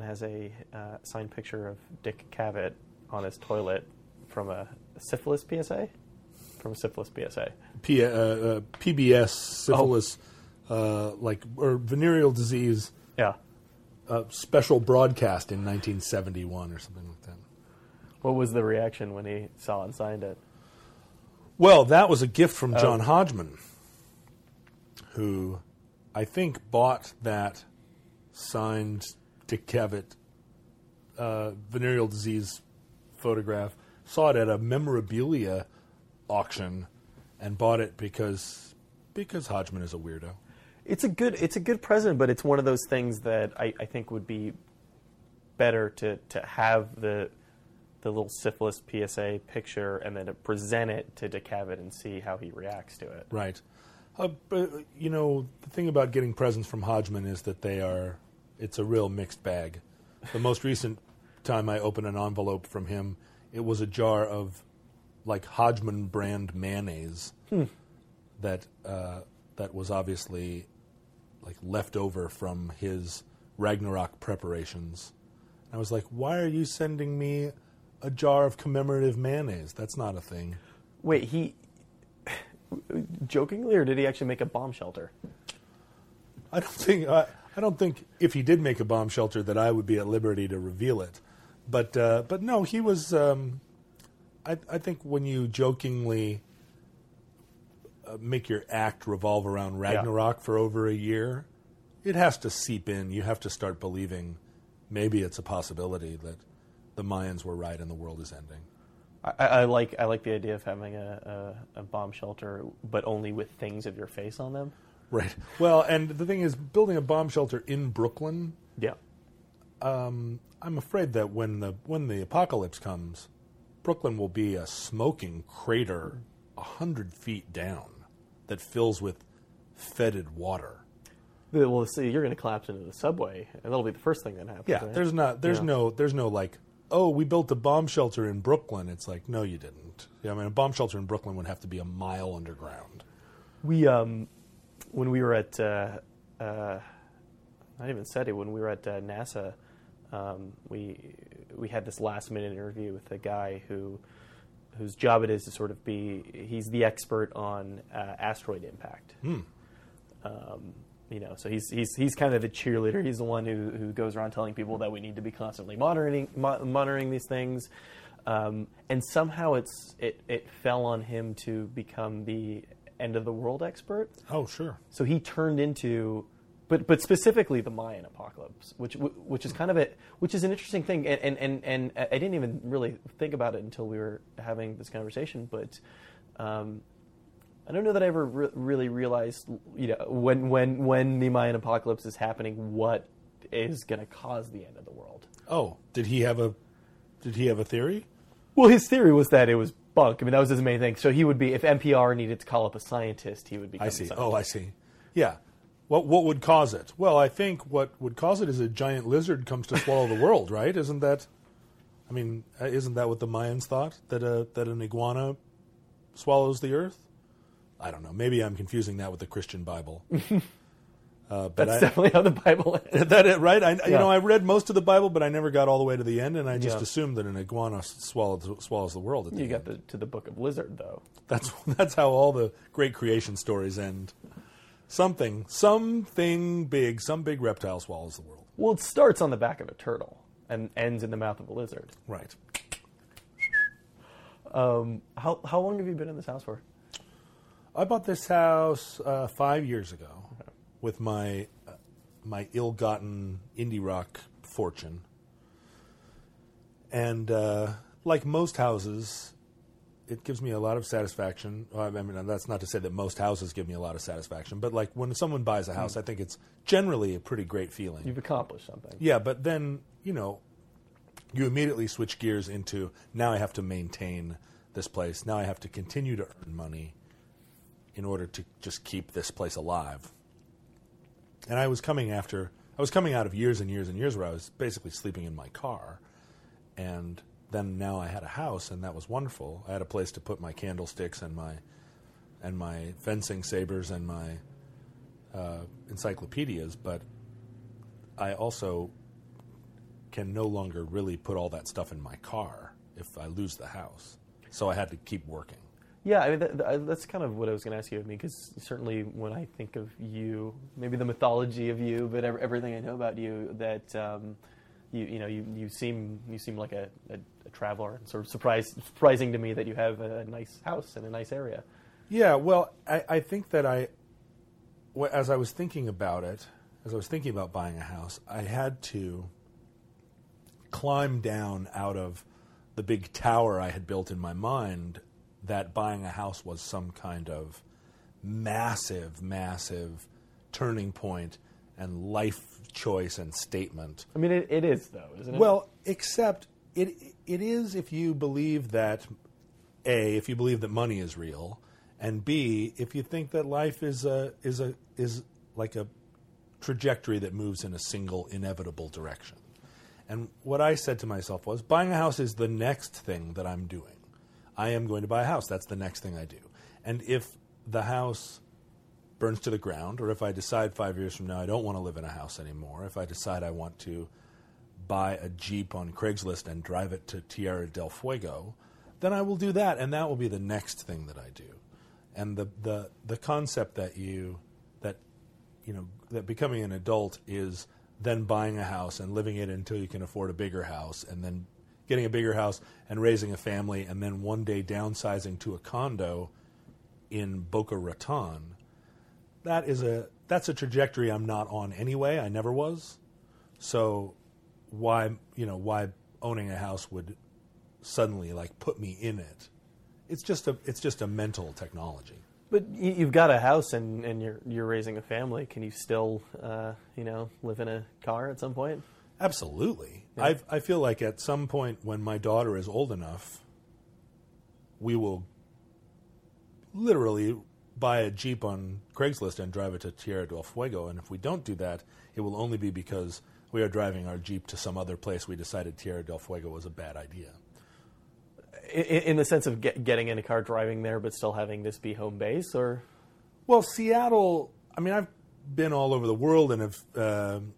Has a uh, signed picture of Dick Cavett on his toilet from a syphilis PSA. From a syphilis PSA. P, uh, uh, PBS, syphilis, uh, like or venereal disease Yeah. uh, special broadcast in 1971 or something like that. What was the reaction when he saw and signed it? Well, that was a gift from John Hodgman, who I think bought that signed Dick Cavett uh, venereal disease photograph, saw it at a memorabilia auction, and bought it because because Hodgman is a weirdo. It's a good it's a good present, but it's one of those things that I, I think would be better to, to have the the little syphilis PSA picture and then to present it to Dick Cavett and see how he reacts to it. Right. Uh, but, you know, the thing about getting presents from Hodgman is that they are, it's a real mixed bag. The most recent time I opened an envelope from him, it was a jar of like Hodgman brand mayonnaise that uh, that was obviously like left over from his Ragnarok preparations. And I was like, why are you sending me a jar of commemorative mayonnaise? That's not a thing. Wait, he jokingly or did he actually make a bomb shelter? I don't think I, I don't think if he did make a bomb shelter that I would be at liberty to reveal it, but uh, but no, he was. Um, I, I think when you jokingly uh, make your act revolve around Ragnarok for over a year, it has to seep in. You have to start believing maybe it's a possibility that the Mayans were right and the world is ending. I, I like I like the idea of having a, a, a bomb shelter, but only with things of your face on them. Right. Well, and the thing is, building a bomb shelter in Brooklyn Yeah. I'm afraid that when the when the apocalypse comes, Brooklyn will be a smoking crater a hundred feet down that fills with fetid water. Well, see, you're going to collapse into the subway, and that'll be the first thing that happens. Yeah, right? there's not there's Yeah. no there's no like oh we built a bomb shelter in Brooklyn. It's like no you didn't. Yeah, I mean a bomb shelter in Brooklyn would have to be a mile underground. We um, when we were at uh, uh, not even SETI, when we were at uh, NASA, um, we we had this last minute interview with a guy who whose job it is to sort of be he's the expert on uh, asteroid impact. Um, you know, so he's he's he's kind of the cheerleader. He's the one who who goes around telling people that we need to be constantly monitoring mo- monitoring these things. Um, and somehow it's it, it fell on him to become the end of the world expert. Oh sure. So he turned into, but but specifically the Mayan apocalypse, which which is kind of a which is an interesting thing, and and and, and I didn't even really think about it until we were having this conversation, but. Um, I don't know that I ever re- really realized, you know, when when when the Mayan apocalypse is happening, what is going to cause the end of the world. Oh, did he have a did he have a theory? Well, his theory was that it was bunk. I mean, that was his main thing. So he would be, if NPR needed to call up a scientist, he would be. I see. Oh, I see. Yeah. What what would cause it? Well, I think what would cause it is a giant lizard comes to swallow the world, right? Isn't that? I mean, uh, isn't that what the Mayans thought that a that an iguana swallows the earth? I don't know. Maybe I'm confusing that with the Christian Bible. Uh, but That's I, definitely how the Bible ends. that it, right? I, You know, I read most of the Bible, but I never got all the way to the end, and I just Yeah. assumed that an iguana swallows swallows the world. At the You end. got the, to the book of Lizard, though. That's that's how all the great creation stories end. Something, something big, some big reptile swallows the world. Well, it starts on the back of a turtle and ends in the mouth of a lizard. Right. Um, how, how long have you been in this house for? I bought this house uh, five years ago with my uh, my ill-gotten indie rock fortune, and uh, like most houses, it gives me a lot of satisfaction. Well, I mean, that's not to say that most houses give me a lot of satisfaction, but like when someone buys a house, I think it's generally a pretty great feeling. You've accomplished something. Yeah, but then you know, you immediately switch gears into now I have to maintain this place. Now I have to continue to earn money in order to just keep this place alive. And I was coming after I was coming out of years and years and years where I was basically sleeping in my car, and then now I had a house, and that was wonderful. I had a place to put my candlesticks and my and my fencing sabers and my uh, encyclopedias, but I also can no longer really put all that stuff in my car if I lose the house. So I had to keep working. Yeah, I mean, that, that, that's kind of what I was going to ask you of me, because certainly when I think of you, maybe the mythology of you, but ev- everything I know about you, that um, you you know you, you seem you seem like a, a, a traveler, and sort of surprise, surprising to me that you have a nice house in a nice area. Yeah, well, I, I think that I, as I was thinking about it, as I was thinking about buying a house, I had to climb down out of the big tower I had built in my mind that buying a house was some kind of massive, massive turning point and life choice and statement. I mean, it, it is though, isn't it? Well, except it it is if you believe that a if you believe that money is real, and b if you think that life is a is a is like a trajectory that moves in a single inevitable direction. And what I said to myself was, buying a house is the next thing that I'm doing. I am going to buy a house. That's the next thing I do. And if the house burns to the ground, or if I decide five years from now I don't want to live in a house anymore, if I decide I want to buy a Jeep on Craigslist and drive it to Tierra del Fuego, then I will do that, and that will be the next thing that I do. And the, the, the concept that you that you know that becoming an adult is then buying a house and living it until you can afford a bigger house, and then getting a bigger house and raising a family, and then one day downsizing to a condo in Boca Raton. That is a that's a trajectory I'm not on anyway. I never was. So why you know why owning a house would suddenly like put me in it? It's just a it's just a mental technology. but you, you've got a house and, and you're you're raising a family. Can you still, uh, you know, live in a car at some point? Absolutely. I I feel like at some point when my daughter is old enough, we will literally buy a Jeep on Craigslist and drive it to Tierra del Fuego. And if we don't do that, it will only be because we are driving our Jeep to some other place we decided Tierra del Fuego was a bad idea. In, in the sense of get, getting in a car, driving there, but still having this be home base, or Well, Seattle. I mean, I've been all over the world and have um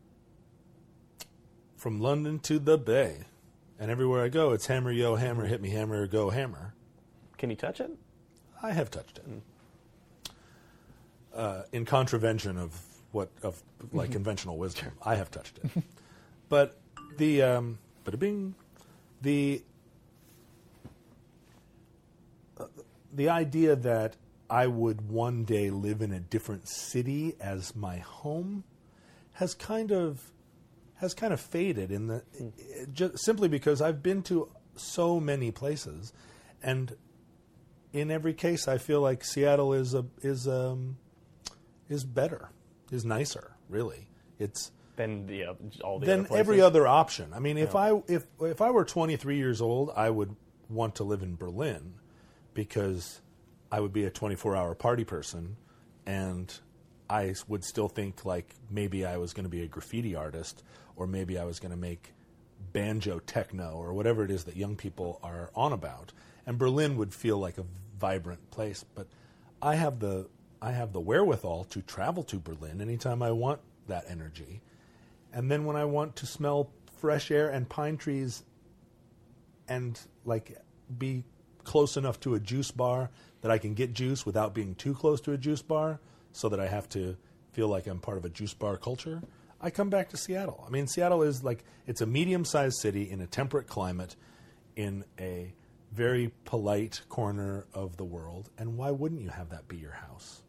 from London to the Bay, and everywhere I go, it's hammer, yo, hammer, hit me, hammer, go, hammer. can you touch it? I have touched it uh, in contravention of what of like conventional wisdom. I have touched it, but the um, but a bing the uh, the idea that I would one day live in a different city as my home has kind of has kind of faded in the just simply because I've been to so many places, and in every case, I feel like Seattle is a is um is better, is nicer. Really, it's Then the uh, all the than other every other option. I mean, if I if if I were 23 years old, I would want to live in Berlin because I would be a 24-hour party person, and I would still think like maybe I was going to be a graffiti artist, or maybe I was going to make banjo techno or whatever it is that young people are on about. And Berlin would feel like a vibrant place, but I have the I have the wherewithal to travel to Berlin anytime I want that energy. And then when I want to smell fresh air and pine trees and like be close enough to a juice bar that I can get juice without being too close to a juice bar so that I have to feel like I'm part of a juice bar culture, I come back to Seattle. I mean, Seattle is like it's a medium-sized city in a temperate climate in a very polite corner of the world, and why wouldn't you have that be your house?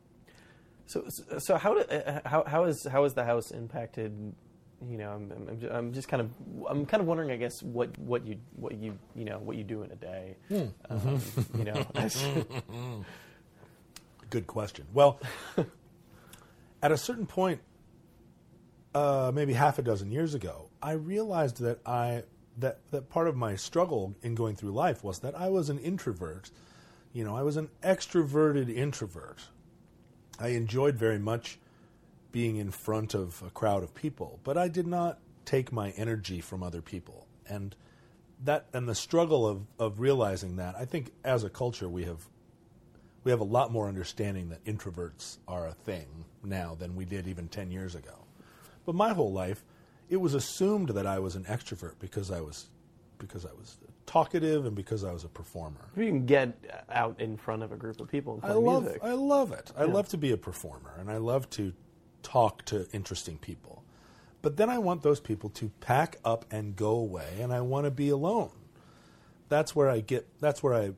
So, so how, do, uh, how, how is how is the house impacted? You know, I'm, I'm, I'm just kind of I'm kind of wondering, I guess, what, what you what you you know what you do in a day. Um, you know, Good question. Well, at a certain point, uh, maybe half a dozen years ago, I realized that I that that part of my struggle in going through life was that I was an introvert. You know, I was an extroverted introvert. I enjoyed very much being in front of a crowd of people, but I did not take my energy from other people. And that and the struggle of, of realizing that, I think as a culture we have we have a lot more understanding that introverts are a thing now than we did even 10 years ago. But my whole life, it was assumed that I was an extrovert because I was because I was talkative and because I was a performer. You can get out in front of a group of people and play I love music. I love it. I Yeah. love to be a performer and I love to talk to interesting people. But then I want those people to pack up and go away and I want to be alone. That's where I get that's where I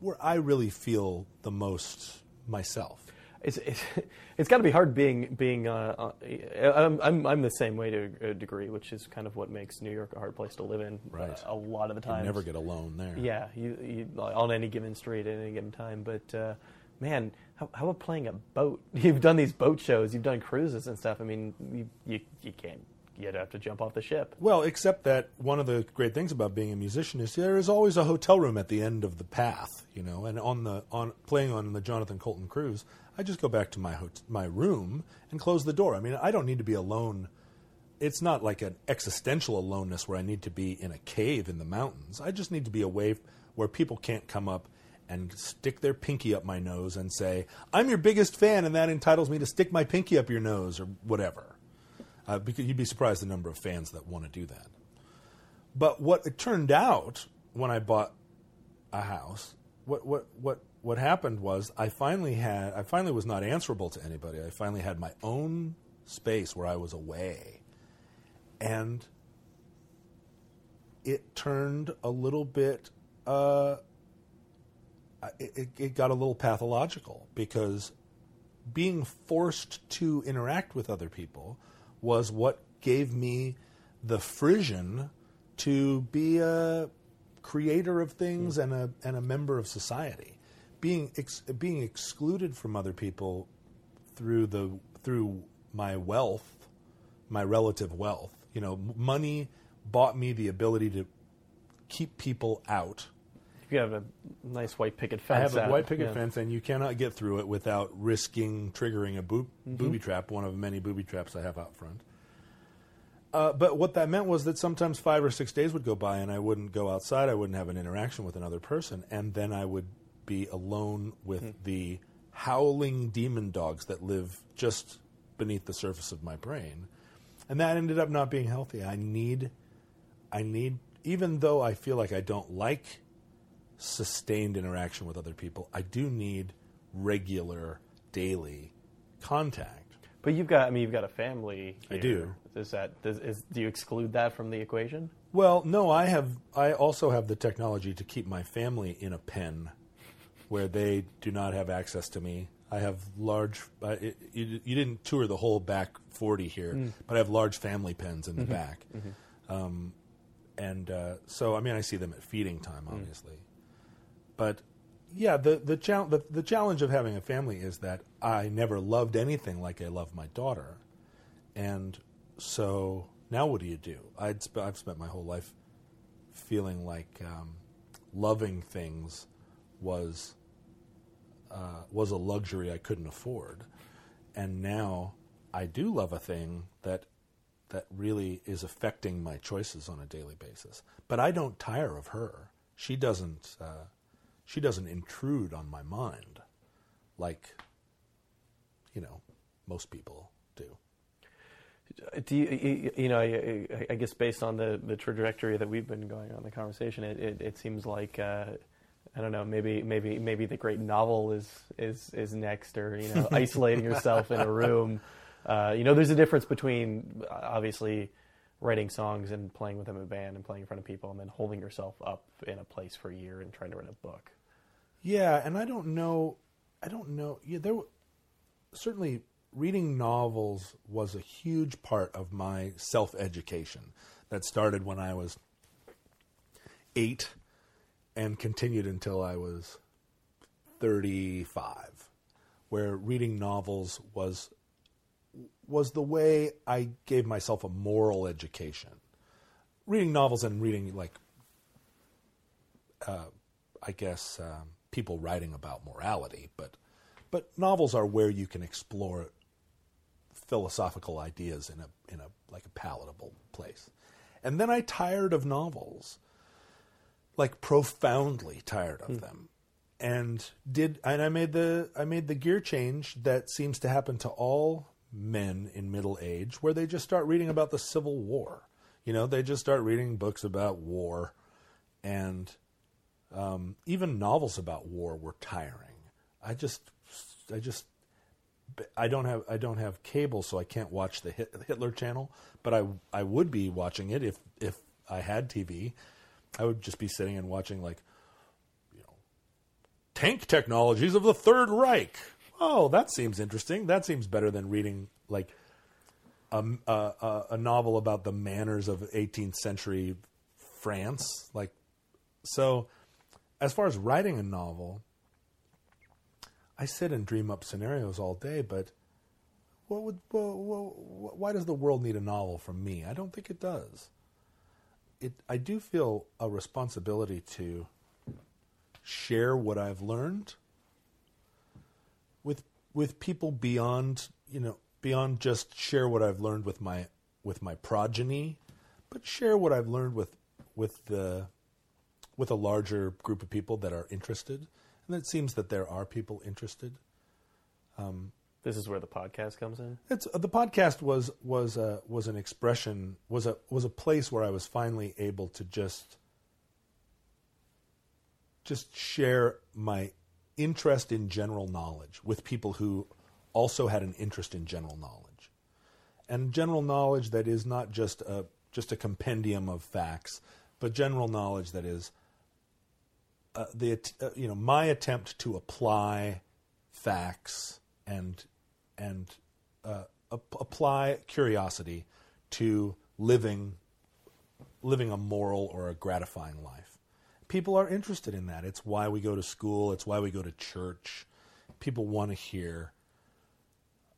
where I really feel the most myself. It's it's, it's got to be hard being being. Uh, uh, I'm, I'm I'm the same way to a degree, which is kind of what makes New York a hard place to live in. Right. uh, a lot of the time, You never get alone there. Yeah, you, you on any given street at any given time. But uh, man, how, how about playing a boat? You've done these boat shows, you've done cruises and stuff. I mean, you you, you can't. You'd have to jump off the ship. Well, except that one of the great things about being a musician is there is always a hotel room at the end of the path, you know. And on the on playing on the Jonathan Coulton cruise, I just go back to my hot- my room and close the door. I mean, I don't need to be alone. It's not like an existential aloneness where I need to be in a cave in the mountains. I just need to be away where people can't come up and stick their pinky up my nose and say, "I'm your biggest fan," and that entitles me to stick my pinky up your nose or whatever uh, because you'd be surprised the number of fans that want to do that. But what it turned out when I bought a house, what what what what happened was I finally had I finally was not answerable to anybody. I finally had my own space where I was away, and it turned a little bit. Uh, it, it, it got a little pathological because being forced to interact with other people was what gave me the frisson to be a creator of things hmm. and a and a member of society. Being ex, being excluded from other people through the through my wealth, my relative wealth. You know, money bought me the ability to keep people out You have a nice white picket fence, I have a white picket Yeah. fence, and you cannot get through it without risking triggering a boob- Mm-hmm. booby trap, one of many booby traps I have out front. Uh, but what that meant was that sometimes five or six days would go by, and I wouldn't go outside. I wouldn't have an interaction with another person, and then I would be alone with Hmm. the howling demon dogs that live just beneath the surface of my brain, and that ended up not being healthy. I need, I need, even though I feel like I don't like sustained interaction with other people, I do need regular, daily contact. But you've got, I mean, you've got a family. I do. Is that does, is, do you exclude that from the equation? Well, no, I have. I also have the technology to keep my family in a pen, where they do not have access to me. I have large. I, it, you, you didn't tour the whole back forty here, but I have large family pens in the back, um, and uh, so I mean I see them at feeding time, obviously. But yeah, the the, chal- the the challenge of having a family is that I never loved anything like I love my daughter, and so now what do you do? I'd sp- I've spent my whole life feeling like um, loving things was uh, was a luxury I couldn't afford, and now I do love a thing that that really is affecting my choices on a daily basis. But I don't tire of her. She doesn't. Uh, she doesn't intrude on my mind like you know most people do. Do you, you, know, I, I- guess based on the, the trajectory that we've been going on the conversation, it, it, it seems like uh, I don't know, maybe maybe maybe the great novel is is is next, or you know, isolating yourself in a room. Uh, you know, there's a difference between obviously writing songs and playing with them in a band and playing in front of people, and then holding yourself up in a place for a year and trying to write a book. Yeah, and I don't know. I don't know. Yeah, there certainly reading novels was a huge part of my self education. That started when I was eight and continued until I was thirty-five, where reading novels was was the way I gave myself a moral education. Reading novels and reading like I guess um, people writing about morality, but but novels are where you can explore philosophical ideas in a in a like a palatable place. And then I tired of novels, like profoundly tired of hmm. them, and did and I made the I made the gear change that seems to happen to all men in middle age where they just start reading about the Civil War. You know, they just start reading books about war, and um, even novels about war were tiring. I just, I just, I don't have, I don't have cable, so I can't watch the Hitler Channel. But I, I would be watching it if, if I had TV. I would just be sitting and watching like, you know, tank technologies of the Third Reich. Oh, that seems interesting. That seems better than reading like a, a, a novel about the manners of 18th century France. Like, so as far as writing a novel, I sit and dream up scenarios all day, but what would, why does the world need a novel from me? I don't think it does. It, I do feel a responsibility to share what I've learned with with people beyond you know beyond just share what I've learned with my with my progeny, but share what I've learned with with the with a larger group of people that are interested. And it seems that there are people interested. Um, this is where the podcast comes in. It's uh, the podcast was was a was an expression was a was a place where I was finally able to just just share my interest in general knowledge with people who also had an interest in general knowledge, and general knowledge that is not just a just a compendium of facts, but general knowledge that is uh, the uh, you know my attempt to apply facts and and uh, ap- apply curiosity to living living a moral or a gratifying life. People are interested in that. It's why we go to school. It's why we go to church. People want to hear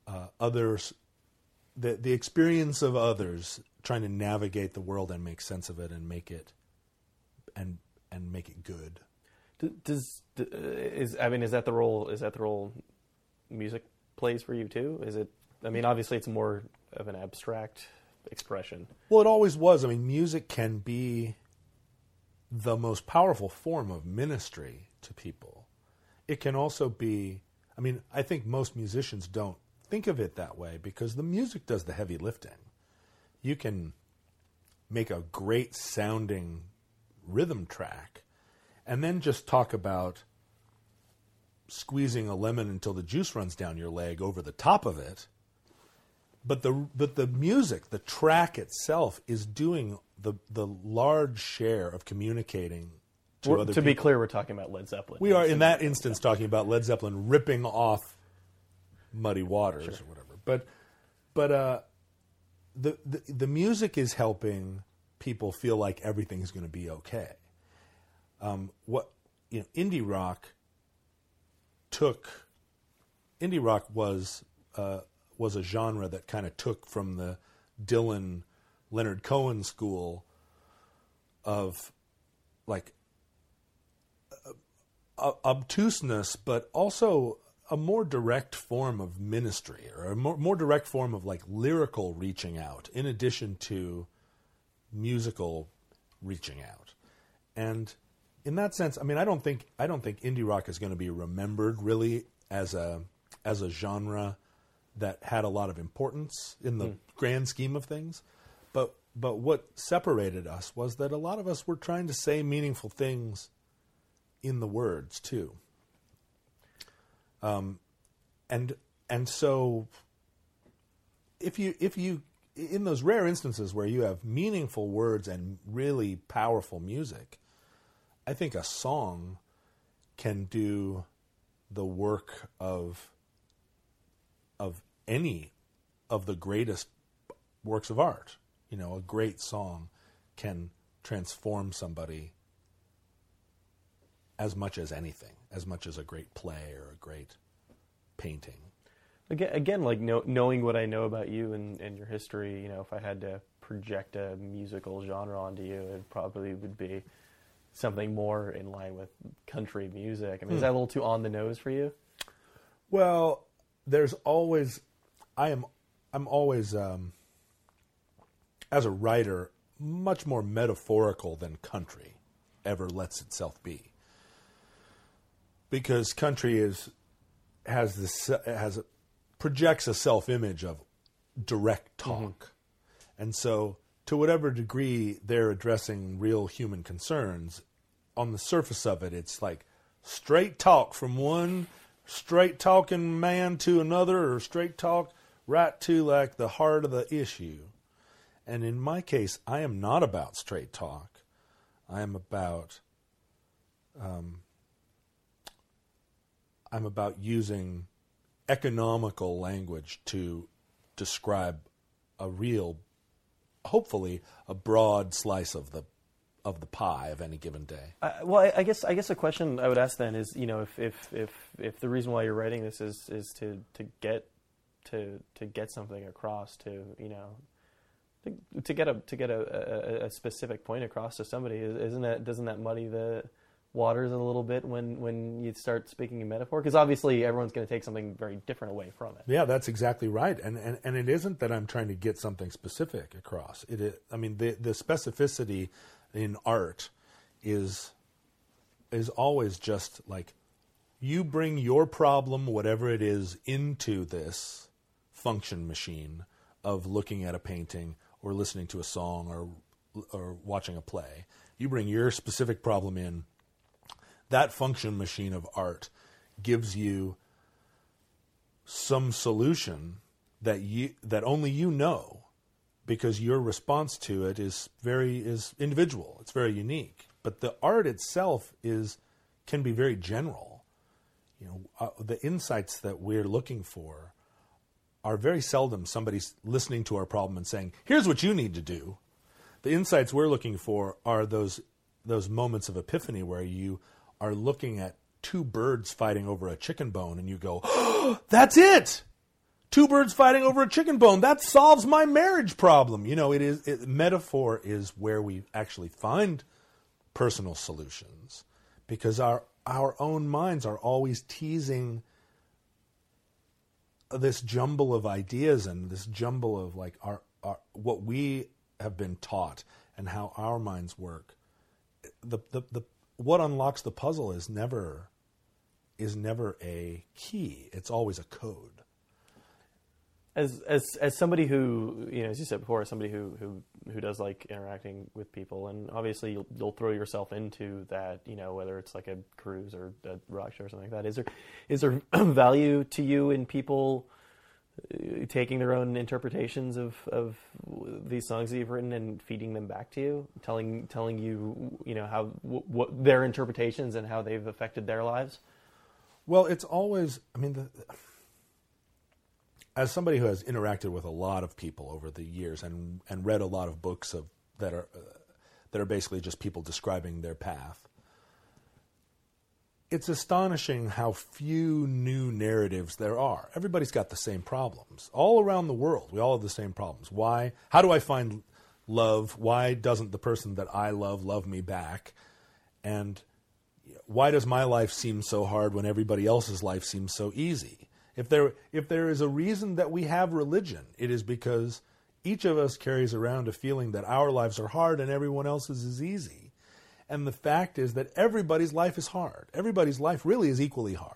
uh, others the the experience of others trying to navigate the world and make sense of it and make it and and make it good. Does uh, is I mean is that the role is that the role music plays for you too? Is it? I mean, obviously it's more of an abstract expression. Well, it always was. I mean, music can be the most powerful form of ministry to people. It can also be. I mean, I think most musicians don't think of it that way because the music does the heavy lifting. You can make a great sounding rhythm track and then just talk about squeezing a lemon until the juice runs down your leg over the top of it. But the but the music, the track itself, is doing the the large share of communicating to we're, other. To people. be clear, we're talking about Led Zeppelin. We are in that instance talking about Led Zeppelin ripping off Muddy Waters sure. or whatever. But but uh, the, the the music is helping people feel like everything's going to be okay um, what you know, indie rock took. Indie rock was uh, was a genre that kind of took from the Dylan, Leonard Cohen school of like uh, obtuseness, but also a more direct form of ministry or a more, more direct form of like lyrical reaching out in addition to musical reaching out. And in that sense, I mean, I don't think I don't think indie rock is going to be remembered really as a as a genre that had a lot of importance in the mm. grand scheme of things. But but what separated us was that a lot of us were trying to say meaningful things in the words too. Um, and and so if you if you in those rare instances where you have meaningful words and really powerful music, I think a song can do the work of of any of the greatest works of art. You know, a great song can transform somebody as much as anything, as much as a great play or a great painting. Again, again like know, knowing what I know about you and, and your history, you know, if I had to project a musical genre onto you, it probably would be something more in line with country music. I mean, is hmm. that a little too on the nose for you? Well, there's always I am I'm always um, as a writer much more metaphorical than country ever lets itself be. Because country is has this has projects a self image of direct talk. And so, to whatever degree they're addressing real human concerns, on the surface of it, it's like straight talk from one straight talking man to another, or straight talk right to like the heart of the issue. And in my case, I am not about straight talk. I am about um, I'm about using economical language to describe a real, hopefully, a broad slice of the of the pie of any given day. Uh, well, I, I, guess I guess a question I would ask then is, you know, if if if, if the reason why you're writing this is is to, to get to to get something across to you know to, to get a to get a, a, a, specific point across to somebody, isn't that doesn't that muddy the waters a little bit when, when you start speaking in metaphor? Because obviously everyone's going to take something very different away from it. Yeah, that's exactly right. And, and, and it isn't that I'm trying to get something specific across. It is, I mean, the, the specificity in art is, is always just like you bring your problem, whatever it is, into this function machine of looking at a painting or listening to a song or or watching a play. You bring your specific problem in that function machine of art gives you some solution that you that only you know because your response to it is very is individual. It's very unique. But the art itself is can be very general. You know uh, the insights that we're looking for are very seldom somebody's listening to our problem and saying here's what you need to do. The insights we're looking for are those those moments of epiphany where you are looking at two birds fighting over a chicken bone and you go, oh, that's it. Two birds fighting over a chicken bone. That solves my marriage problem. You know, it is it, metaphor is where we actually find personal solutions because our our own minds are always teasing this jumble of ideas and this jumble of like our, our what we have been taught and how our minds work. The, the, the what unlocks the puzzle is never is never a key. It's always a code. As as as somebody who you know, as you said before, as somebody who who who does like interacting with people, and obviously you'll you'll throw yourself into that. You know, whether it's like a cruise or a rock show or something like that. Is there is there value to you in people? Uh, taking their own interpretations of, of these songs that you've written and feeding them back to you, telling telling you you know how what their interpretations and how they've affected their lives. Well, it's always I mean the, as somebody who has interacted with a lot of people over the years and and read a lot of books of that are uh, that are basically just people describing their path it's astonishing how few new narratives there are. Everybody's got the same problems. All around the world, we all have the same problems. Why? How do I find love? Why doesn't the person that I love love me back? And why does my life seem so hard when everybody else's life seems so easy? If there if there is a reason that we have religion, it is because each of us carries around a feeling that our lives are hard and everyone else's is easy. And the fact is that everybody's life is hard. Everybody's life really is equally hard.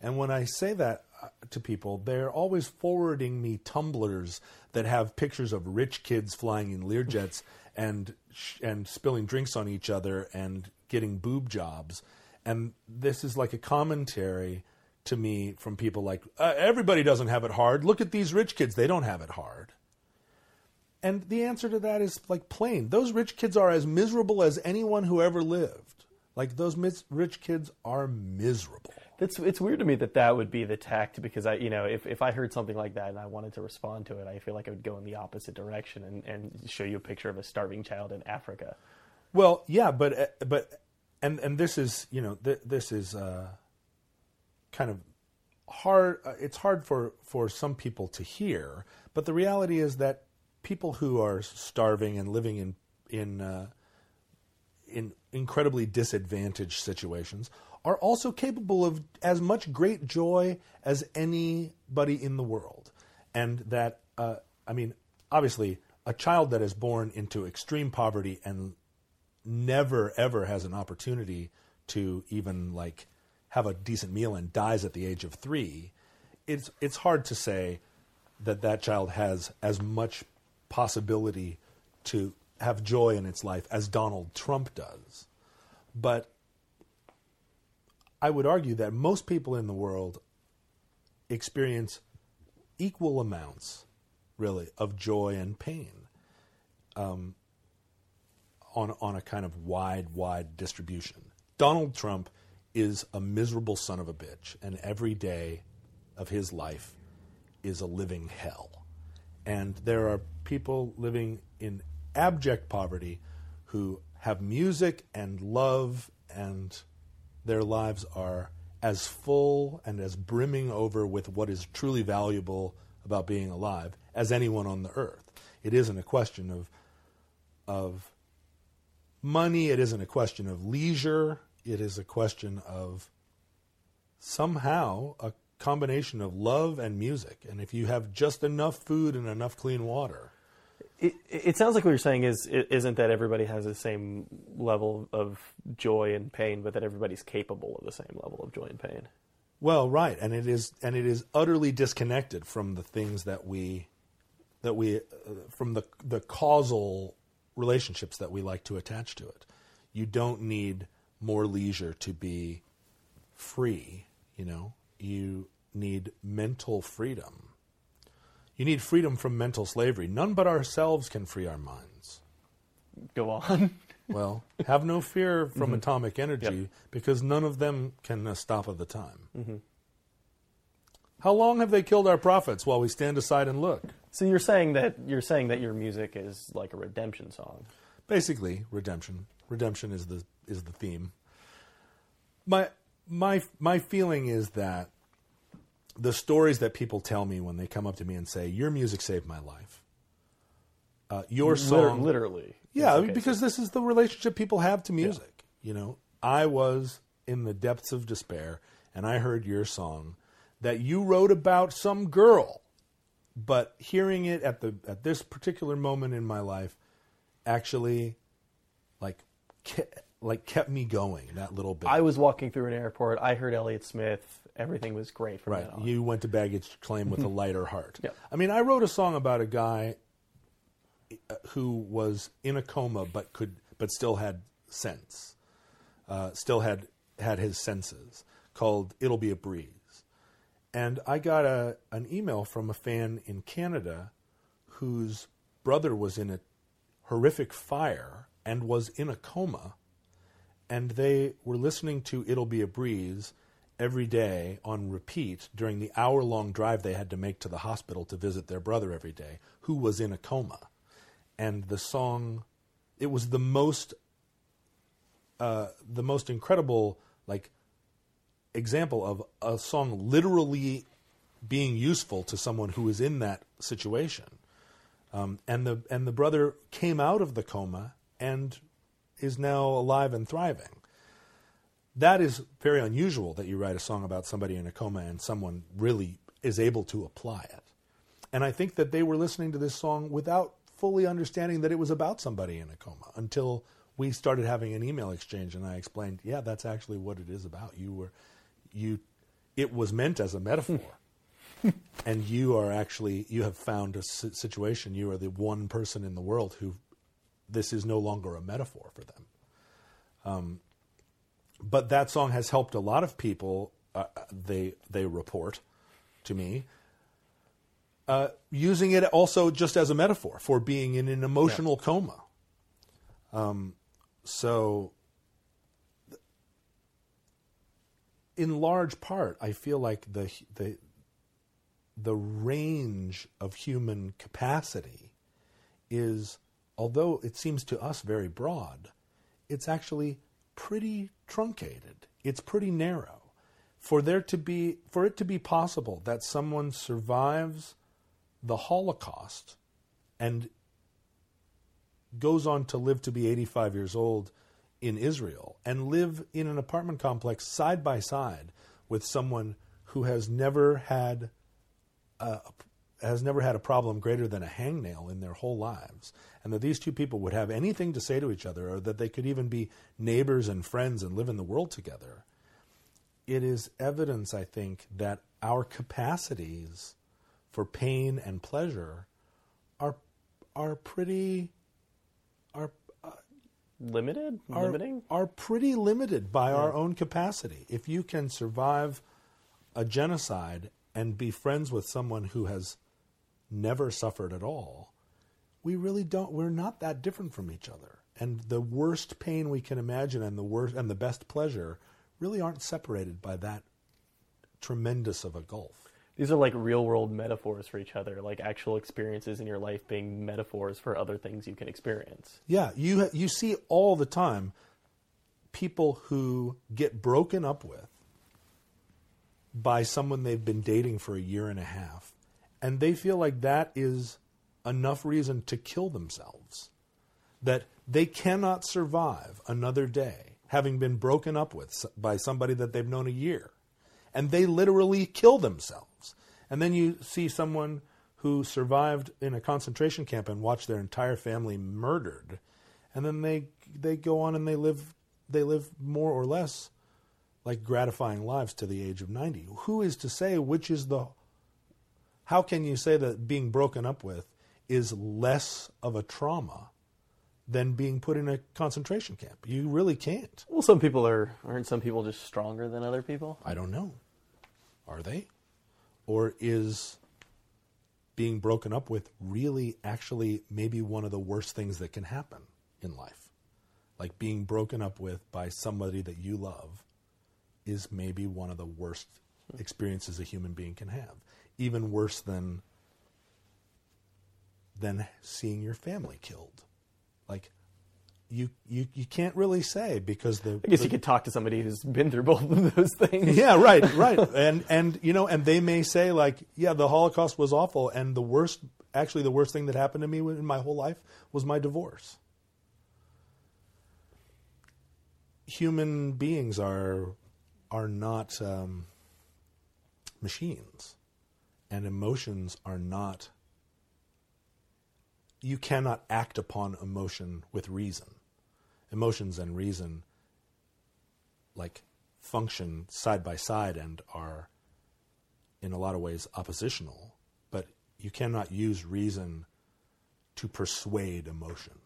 And when I say that uh, to people, they're always forwarding me Tumblrs that have pictures of rich kids flying in Learjets and and spilling drinks on each other and getting boob jobs. And this is like a commentary to me from people like uh, everybody doesn't have it hard. Look at these rich kids; they don't have it hard. And the answer to that is like plain. Those rich kids are as miserable as anyone who ever lived. Like those mis- rich kids are miserable. It's it's weird to me that that would be the tact because I you know if, if I heard something like that and I wanted to respond to it I feel like I would go in the opposite direction and, and show you a picture of a starving child in Africa. Well, yeah, but uh, but and and this is you know th- this is uh, kind of hard. Uh, it's hard for for some people to hear, but the reality is that people who are starving and living in in uh, in incredibly disadvantaged situations are also capable of as much great joy as anybody in the world, and that uh, I mean, obviously, a child that is born into extreme poverty and never ever has an opportunity to even like have a decent meal and dies at the age of three, it's it's hard to say that that child has as much possibility to have joy in its life as Donald Trump does. But I would argue that most people in the world experience equal amounts, really, of joy and pain um, on, on a kind of wide, wide distribution. Donald Trump is a miserable son of a bitch, and every day of his life is a living hell. And there are people living in abject poverty who have music and love, and their lives are as full and as brimming over with what is truly valuable about being alive as anyone on the earth. It isn't a question of of money, it isn't a question of leisure, it is a question of somehow a combination of love and music. And if you have just enough food and enough clean water, it, it sounds like what you're saying is isn't that everybody has the same level of joy and pain, but that everybody's capable of the same level of joy and pain. Well, right, and it is, and it is utterly disconnected from the things that we, that we, uh, from the the causal relationships that we like to attach to it. You don't need more leisure to be free. You know, you need mental freedom. You need freedom from mental slavery. None but ourselves can free our minds. Go on. well, have no fear from mm-hmm. atomic energy yep. because none of them can uh, stop at the time. Mm-hmm. How long have they killed our prophets while we stand aside and look? So you're saying that you're saying that your music is like a redemption song. Basically, redemption. Redemption is the is the theme. My my my feeling is that the stories that people tell me when they come up to me and say, "Your music saved my life." Uh, your song, literally, yeah, because this is the relationship people have to music. Yeah. You know, I was in the depths of despair, and I heard your song that you wrote about some girl, but hearing it at the at this particular moment in my life, actually, like, ke- like kept me going that little bit. I was walking through an airport. I heard Elliott Smith everything was great from right. You went to baggage claim with a lighter heart. Yeah. I mean, I wrote a song about a guy uh, who was in a coma but could but still had sense, uh, still had had his senses. Called "It'll Be a Breeze," and I got a an email from a fan in Canada whose brother was in a horrific fire and was in a coma, and they were listening to "It'll Be a Breeze." every day on repeat during the hour long drive they had to make to the hospital to visit their brother every day, who was in a coma. And the song, it was the most, uh, the most incredible, like, example of a song literally being useful to someone who is in that situation. Um, and the and the brother came out of the coma and is now alive and thriving that is very unusual that you write a song about somebody in a coma and someone really is able to apply it. And I think that they were listening to this song without fully understanding that it was about somebody in a coma until we started having an email exchange and I explained, yeah, that's actually what it is about. You were you it was meant as a metaphor. and you are actually you have found a situation you are the one person in the world who this is no longer a metaphor for them. Um, but that song has helped a lot of people. Uh, they they report to me uh, using it also just as a metaphor for being in an emotional yeah. coma. Um, so, in large part, I feel like the the the range of human capacity is, although it seems to us very broad, it's actually pretty truncated. It's pretty narrow. For there to be for it to be possible that someone survives the Holocaust and goes on to live to be 85 years old in Israel and live in an apartment complex side by side with someone who has never had a, has never had a problem greater than a hangnail in their whole lives and that these two people would have anything to say to each other, or that they could even be neighbors and friends and live in the world together, it is evidence, I think, that our capacities for pain and pleasure are are pretty are uh, Limited, are, limiting. are pretty limited by our own capacity. If you can survive a genocide and be friends with someone who has never suffered at all, we really don't we're not that different from each other. And the worst pain we can imagine and the worst and the best pleasure really aren't separated by that tremendous of a gulf. These are like real world metaphors for each other, like actual experiences in your life being metaphors for other things you can experience. Yeah, you you see all the time people who get broken up with by someone they've been dating for a year and a half, and they feel like that is enough reason to kill themselves. That they cannot survive another day having been broken up with by somebody that they've known a year. And they literally kill themselves. And then you see someone who survived in a concentration camp and watched their entire family murdered. And then they they go on and they live they live more or less like gratifying lives to the age of 90. Who is to say which is the how can you say that being broken up with is less of a trauma than being put in a concentration camp? You really can't. Well, some people are aren't some people just stronger than other people? I don't know. Are they? Or is being broken up with really actually maybe one of the worst things that can happen in life? Like being broken up with by somebody that you love is maybe one of the worst experiences a human being can have. Even worse than than seeing your family killed. Like you you, you can't really say because the I guess you could talk to somebody who's been through both of those things. yeah, right, right. And and you know, and they may say like, yeah, the Holocaust was awful, and the worst, actually, the worst thing that happened to me in my whole life was my divorce. Human beings are are not um, machines, and emotions are not. You cannot act upon emotion with reason. Emotions and reason like function side by side and are in a lot of ways oppositional, but you cannot use reason to persuade emotion.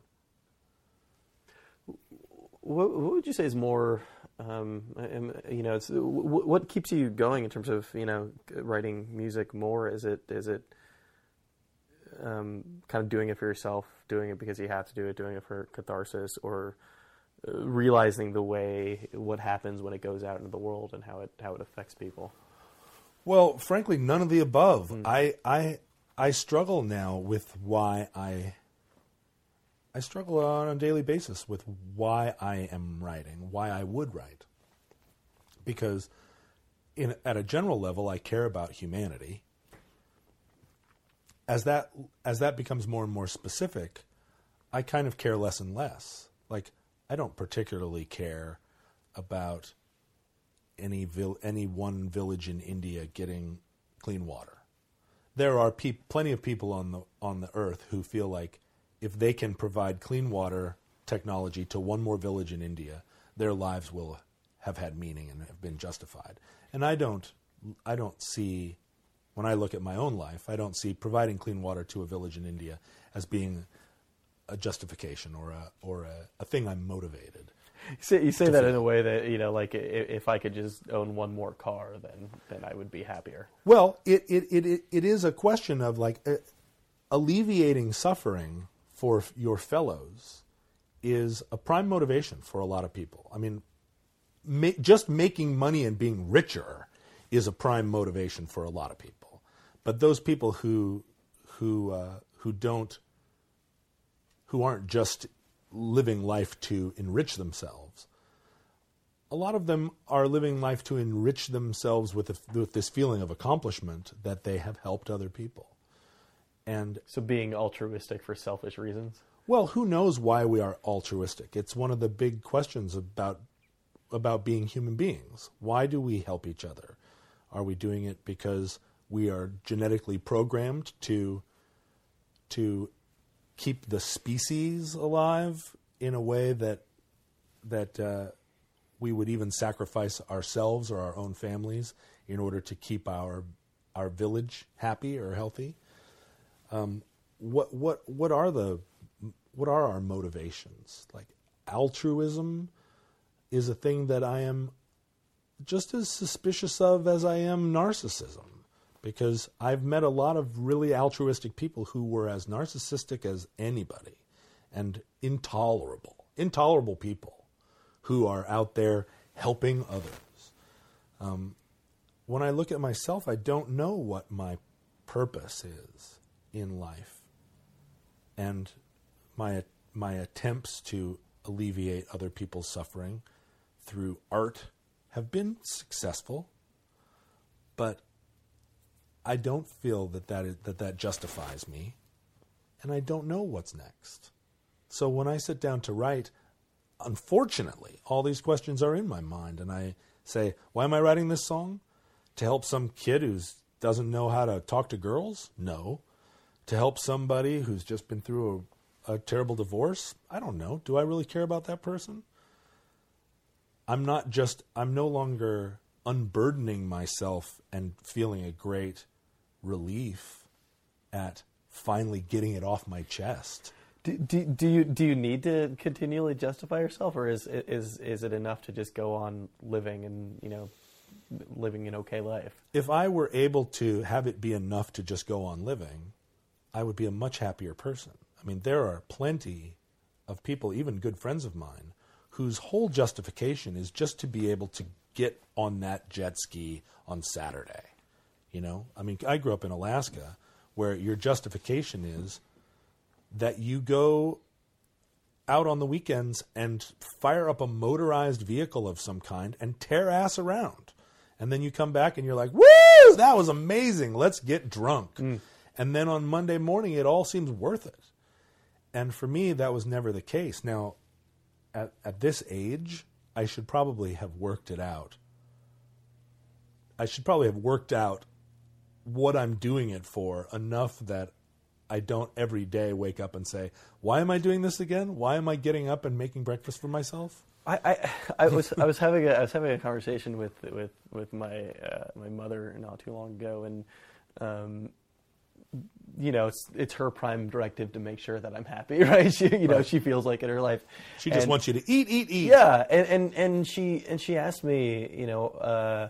What, what would you say is more, um, um, you know, it's, wh- what keeps you going in terms of, you know, writing music more? Is it, is it um, kind of doing it for yourself, doing it because you have to do it, doing it for catharsis, or uh, realizing the way, what happens when it goes out into the world and how it, how it affects people? Well, frankly, none of the above. I, I, I struggle now with why I. I struggle on a daily basis with why I am writing, why I would write, because, in at a general level, I care about humanity. As that as that becomes more and more specific, I kind of care less and less. Like I don't particularly care about any vil- any one village in India getting clean water. There are pe- plenty of people on the on the earth who feel like if they can provide clean water technology to one more village in India, their lives will have had meaning and have been justified. And I don't I don't see when I look at my own life, I don't see providing clean water to a village in India as being a justification or a or a, a thing I'm motivated. You say, you say that in a way that, you know, like if I could just own one more car, then, then I would be happier. Well, it it, it, it, is a question of like uh, alleviating suffering for your fellows is a prime motivation for a lot of people. I mean, ma- just making money and being richer is a prime motivation for a lot of people. But those people who who uh, who don't who aren't just living life to enrich themselves a lot of them are living life to enrich themselves with, a, with this feeling of accomplishment that they have helped other people. And So being altruistic for selfish reasons. well, who knows why we are altruistic? It's one of the big questions about about being human beings. Why do we help each other? Are we doing it because we are genetically programmed to to keep the species alive in a way that that uh, we would even sacrifice ourselves or our own families in order to keep our our village happy or healthy. Um, what what what are the what are our motivations? Like altruism is a thing that I am just as suspicious of as I am narcissism because I've met a lot of really altruistic people who were as narcissistic as anybody and intolerable, intolerable people who are out there helping others. Um, when I look at myself, I don't know what my purpose is in life. And my, my attempts to alleviate other people's suffering through art have been successful, but I don't feel that that, is, that that justifies me, and I don't know what's next. So when I sit down to write, unfortunately, all these questions are in my mind, and I say, "Why am I writing this song? To help some kid who doesn't know how to talk to girls? No. To help somebody who's just been through a, a terrible divorce? I don't know. Do I really care about that person? I'm not just. I'm no longer unburdening myself and feeling a great relief at finally getting it off my chest. Do, do, do, you do you need to continually justify yourself, or is is is it enough to just go on living and you know living an okay life? If I were able to have it be enough to just go on living, I would be a much happier person. I mean, there are plenty of people, even good friends of mine, whose whole justification is just to be able to get on that jet ski on Saturday. You know, I mean, I grew up in Alaska where your justification is that you go out on the weekends and fire up a motorized vehicle of some kind and tear ass around. And then you come back and you're like, woo, that was amazing. Let's get drunk. Mm. And then on Monday morning, it all seems worth it. And for me, that was never the case. Now, at, at this age, I should probably have worked it out. I should probably have worked out what I'm doing it for enough that I don't every day wake up and say, "Why am I doing this again? Why am I getting up and making breakfast for myself?" I, I, I was I was having a I was having a conversation with with with my uh, my mother not too long ago, and um, you know, it's it's her prime directive to make sure that I'm happy, right? She, you know, she feels like in her life. She just and, wants you to eat, eat, eat. Yeah, and, and and she and she asked me, you know, uh,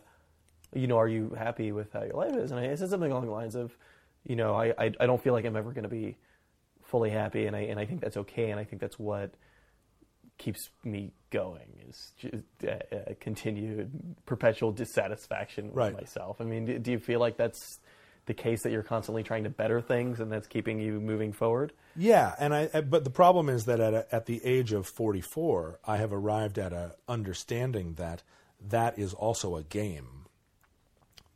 you know, are you happy with how your life is? And I said something along the lines of, you know, I I, I don't feel like I'm ever going to be fully happy, and I and I think that's okay, and I think that's what keeps me going is just, uh, uh, continued perpetual dissatisfaction with right. myself. I mean, do, do you feel like that's the case that you're constantly trying to better things and that's keeping you moving forward? Yeah, and I but the problem is that at a, at the age of 44, I have arrived at a understanding that that is also a game.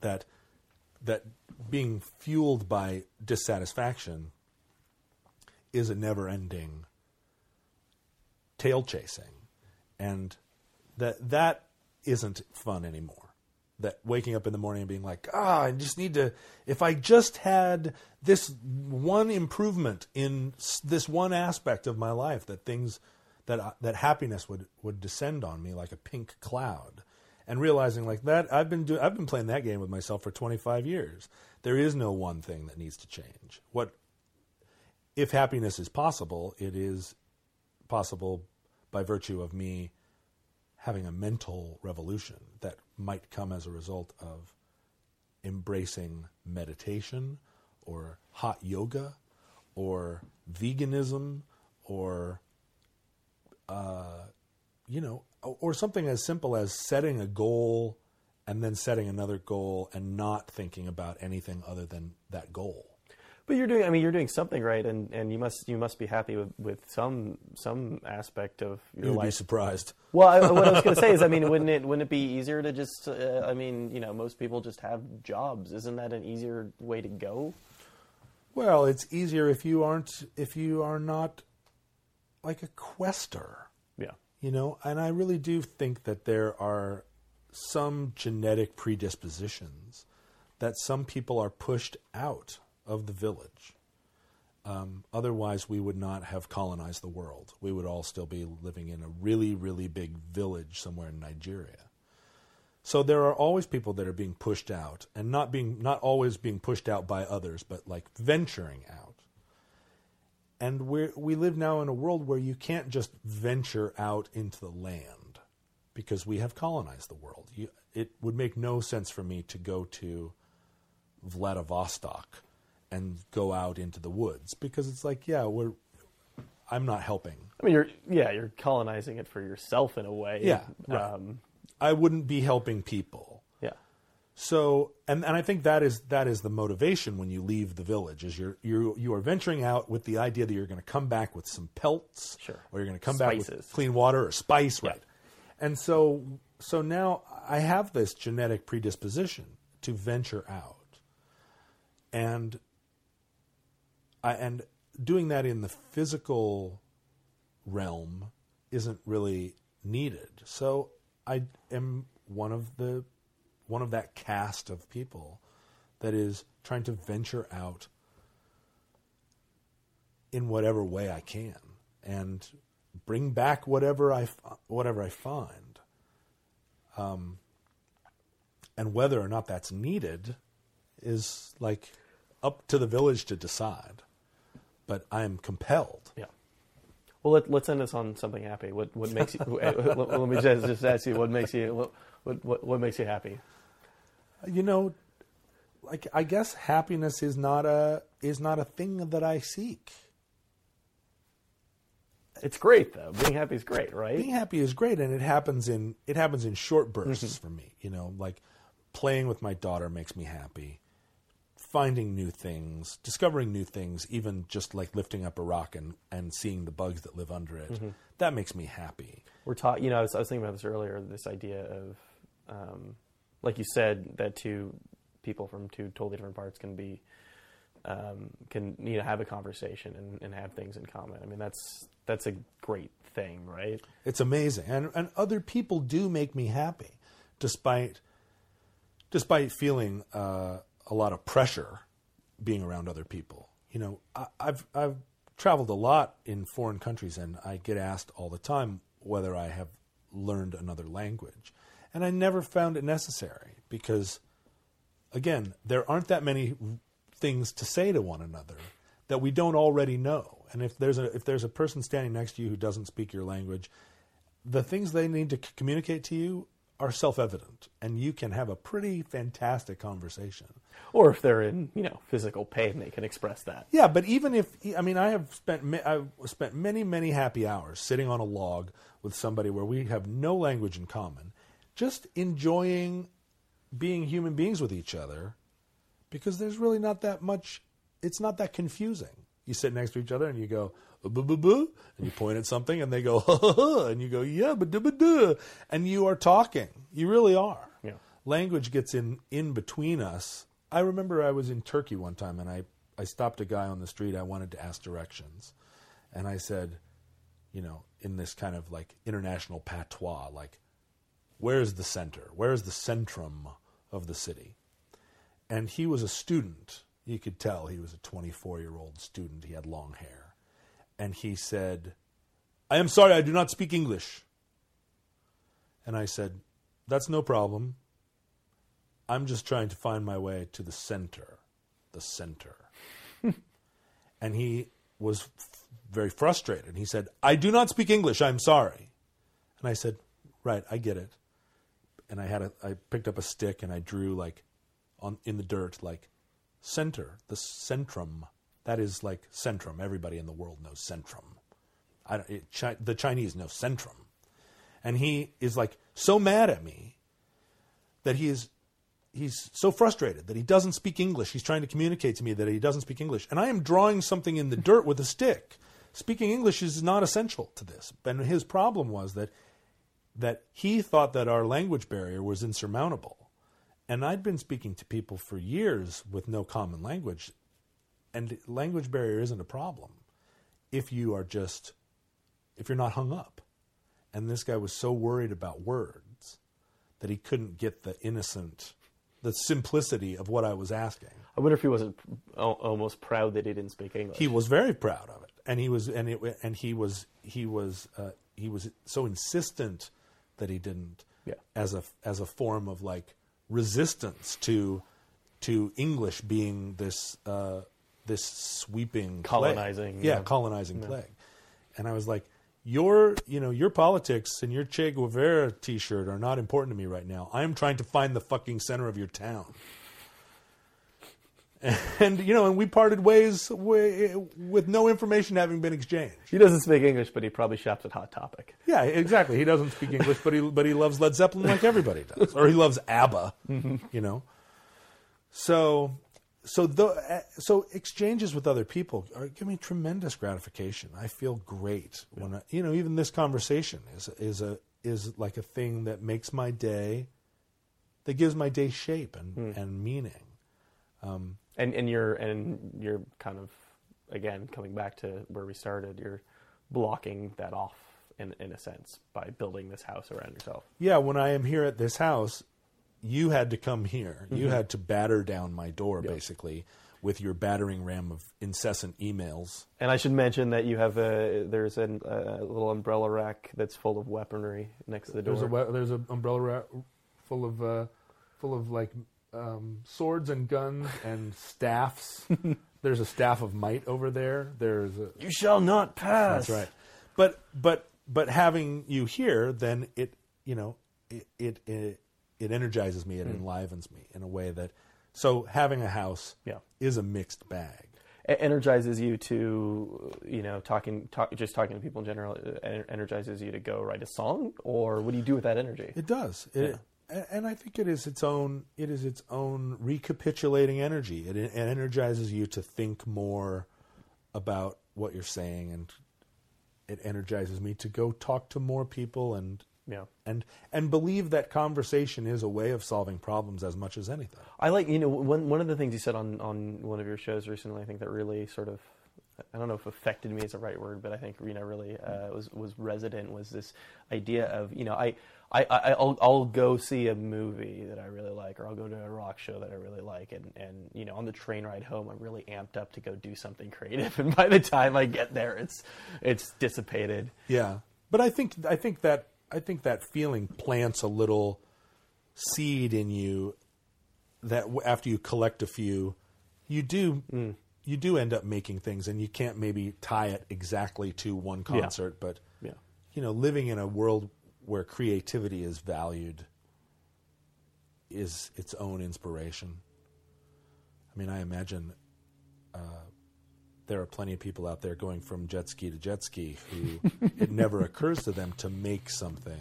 That that being fueled by dissatisfaction is a never-ending tail chasing and that that isn't fun anymore that waking up in the morning and being like, ah, I just need to, if I just had this one improvement in this one aspect of my life, that things, that, uh, that happiness would, would descend on me like a pink cloud. And realizing like that, I've been doing, I've been playing that game with myself for 25 years. There is no one thing that needs to change. What, if happiness is possible, it is possible by virtue of me having a mental revolution that might come as a result of embracing meditation or hot yoga or veganism or uh, you know or something as simple as setting a goal and then setting another goal and not thinking about anything other than that goal but you're doing. I mean, you're doing something right, and, and you must you must be happy with, with some some aspect of your You'd life. be surprised. Well, I, what I was going to say is, I mean, wouldn't it wouldn't it be easier to just? Uh, I mean, you know, most people just have jobs. Isn't that an easier way to go? Well, it's easier if you aren't if you are not like a quester. Yeah. You know, and I really do think that there are some genetic predispositions that some people are pushed out of the village. Um, otherwise, we would not have colonized the world. We would all still be living in a really, really big village somewhere in Nigeria. So there are always people that are being pushed out, and not being not always being pushed out by others, but like venturing out. And we we live now in a world where you can't just venture out into the land because we have colonized the world. You, it would make no sense for me to go to Vladivostok and go out into the woods because it's like, yeah, we're I'm not helping. I mean, you're yeah, you're colonizing it for yourself in a way. Yeah, right. Um, I wouldn't be helping people. yeah. So, and, and I think that is that is the motivation when you leave the village is you're you you are venturing out with the idea that you're going to come back with some pelts, Sure. or you're going to come back with clean water or spice, Yeah. right? And so so now I have this genetic predisposition to venture out, and I and doing that in the physical realm isn't really needed. So I am one of the one of that cast of people that is trying to venture out in whatever way I can and bring back whatever I whatever I find. Um, and whether or not that's needed is like up to the village to decide. But I am compelled. Yeah. Well, let, let's end this on something happy. What what makes you? let, let me just, just ask you what makes you what, what what what makes you happy? you know like i guess happiness is not a is not a thing that i seek It's great though. Being happy is great, right? being happy is great and it happens in it happens in short bursts Mm-hmm. for me you know like playing with my daughter makes me happy finding new things discovering new things even just like lifting up a rock and and seeing the bugs that live under it Mm-hmm. that makes me happy We're taught. You know, I was, I was thinking about this earlier. This idea of, um, like you said, that two people from two totally different parts can be um, can you know have a conversation and, and have things in common. I mean, that's that's a great thing, right? It's amazing, and and other people do make me happy, despite despite feeling uh, a lot of pressure being around other people. You know, I, I've I've traveled a lot in foreign countries, and I get asked all the time whether I have learned another language, and I never found it necessary because, again, there aren't that many things to say to one another that we don't already know. And if there's a if there's a person standing next to you who doesn't speak your language, the things they need to communicate to you are self-evident, and you can have a pretty fantastic conversation. Or if they're in you know physical pain, they can express that. Yeah, but even if I mean, I have spent I've spent many many happy hours sitting on a log with somebody where we have no language in common, just enjoying being human beings with each other, because there's really not that much. It's not that confusing. You sit next to each other and you go And you point at something and they go and you go yeah but duh," and you are talking. You really are Yeah. language gets in in between us. I remember I was in Turkey one time and I, I stopped a guy on the street. I wanted to ask directions. And I said, you know, in this kind of like international patois, like, where's the center? Where's the centrum of the city? And he was a student. You could tell he was a 24 year old student. He had long hair. And he said, I am sorry, I do not speak English. And I said, That's no problem. I'm just trying to find my way to the center. The center. and he was f- very frustrated. He said, I do not speak English. I'm sorry. And I said, Right, I get it. And I had a, I picked up a stick and I drew like on in the dirt, like center, the centrum. That is like centrum. Everybody in the world knows centrum. It, chi- the Chinese know centrum. And he is like so mad at me that he is he's so frustrated that he doesn't speak English. He's trying to communicate to me that he doesn't speak English. And I am drawing something in the dirt with a stick. Speaking English is not essential to this. And his problem was that that he thought that our language barrier was insurmountable. And I'd been speaking to people for years with no common language. And language barrier isn't a problem if you are just if you're not hung up. And this guy was so worried about words that he couldn't get the innocent, the simplicity of what I was asking. I wonder if he wasn't almost proud that he didn't speak English. He was very proud of it, and he was, and it, and he was, he was, uh, he was so insistent that he didn't Yeah. as a as a form of like resistance to to English being this uh, this sweeping plague. Colonizing, yeah, yeah. colonizing plague. And I was like, your you know your politics and your Che Guevara T-shirt are not important to me right now. I am trying to find the fucking center of your town. And you know, and we parted ways with no information having been exchanged. He doesn't speak English, but he probably shops at Hot Topic. Yeah, exactly. He doesn't speak English, but he but he loves Led Zeppelin like everybody does, or he loves ABBA. Mm-hmm. You know, so so the uh, so exchanges with other people are, give me tremendous gratification. I feel great when I, you know even this conversation is is a is like a thing that makes my day, that gives my day shape and and meaning. and and you're and you're kind of again coming back to where we started you're blocking that off in in a sense by building this house around yourself Yeah, when I am here at this house, you had to come here. You had to batter down my door, basically, with your battering ram of incessant emails. and i should mention that you have a there's an, a little umbrella rack that's full of weaponry next to the door There's a there's an umbrella rack full of uh, full of like um, swords and guns and staffs. there's a staff of might over there. There's a, you shall not pass That's right. But but but having you here, then it you know it it it, it energizes me. It hmm. enlivens me in a way that. So having a house Yeah. is a mixed bag. it energizes you to you know talking talk, just talking to people in general energizes you to go write a song or what do you do with that energy It does. It, a- And I think it is its own. It is its own recapitulating energy. It, it energizes you to think more about what you're saying, and it energizes me to go talk to more people and yeah and and believe that conversation is a way of solving problems as much as anything. I like you know one one of the things you said on on one of your shows recently. I think that really sort of I don't know if affected me is the right word, but I think you know really uh, was was resident was this idea of you know I. I, I, I'll, I'll go see a movie that I really like, or I'll go to a rock show that I really like, and, and you know on the train ride home, I'm really amped up to go do something creative, and by the time I get there, it's it's dissipated. Yeah, but I think I think that I think that feeling plants a little seed in you that after you collect a few, you do you do end up making things, and you can't maybe tie it exactly to one concert, but Yeah. you know, living in a world where creativity is valued is its own inspiration. I mean, I imagine uh, there are plenty of people out there going from jet ski to jet ski who it never occurs to them to make something.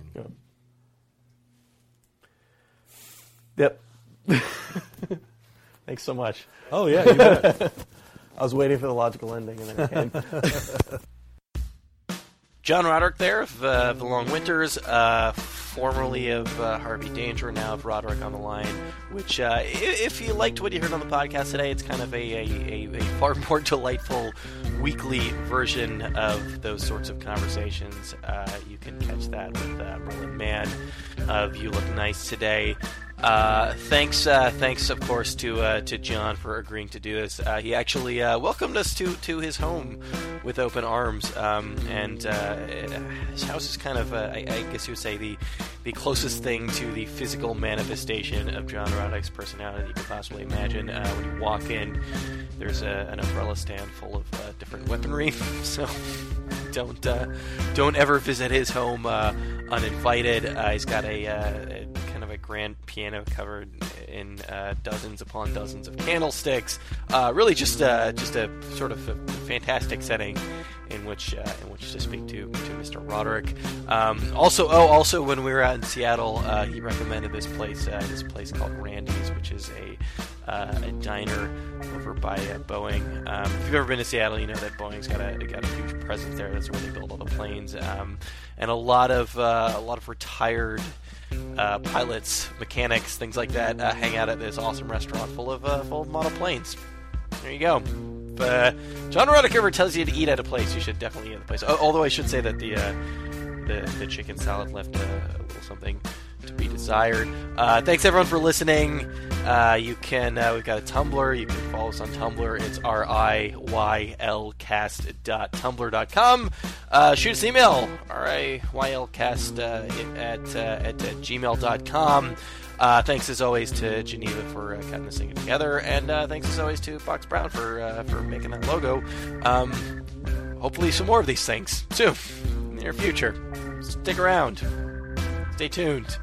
Yeah. Yep. Thanks so much. Oh yeah, you bet. I was waiting for the logical ending, and then it came. John Roderick there of uh, The Long Winters, uh, formerly of uh, Harvey Danger, now of Roderick on the Line, which, uh, if you liked what you heard on the podcast today, it's kind of a, a, a, far more delightful weekly version of those sorts of conversations. Uh, you can catch that with uh, Merlin Mann of You Look Nice Today. Uh, thanks, uh, thanks, of course, to uh, to John for agreeing to do this. Uh, he actually uh, welcomed us to, to his home with open arms, um, and uh, his house is kind of, I, I guess you would say, the the closest thing to the physical manifestation of John Roderick's personality you could possibly imagine. When you walk in, there's a, an umbrella stand full of different weaponry, so don't don't ever visit his home uninvited. He's got a, a piano covered in uh, dozens upon dozens of candlesticks. Uh, really, just uh, just a sort of a fantastic setting in which uh, in which to speak to to Mr. Roderick. Um, also, oh, also when we were out in Seattle, uh, he recommended this place uh, this place called Randy's, which is a a diner over by Boeing. Um, if you've ever been to Seattle, you know that Boeing's got a got a huge presence there. That's where they build all the planes, um, and a lot of a lot of retired uh, pilots, mechanics, things like that uh, hang out at this awesome restaurant full of uh, full of model planes. There you go. If uh, John Roderick ever tells you to eat at a place, you should definitely eat at the place. Al- Although I should say that the uh, the, the chicken salad left a, a little something be desired. Uh, thanks everyone for listening. Uh, you can uh, we've got a Tumblr. You can follow us on Tumblr. It's r i y l cast.tumblr.com. Uh, shoot us an email r i y l cast uh, at, uh, at at gmail.com. Uh, thanks as always to Geneva for uh, cutting this thing together, and uh, thanks as always to Fox Brown for uh, for making that logo. Um, hopefully, some more of these things soon in the near future. Stick around. Stay tuned.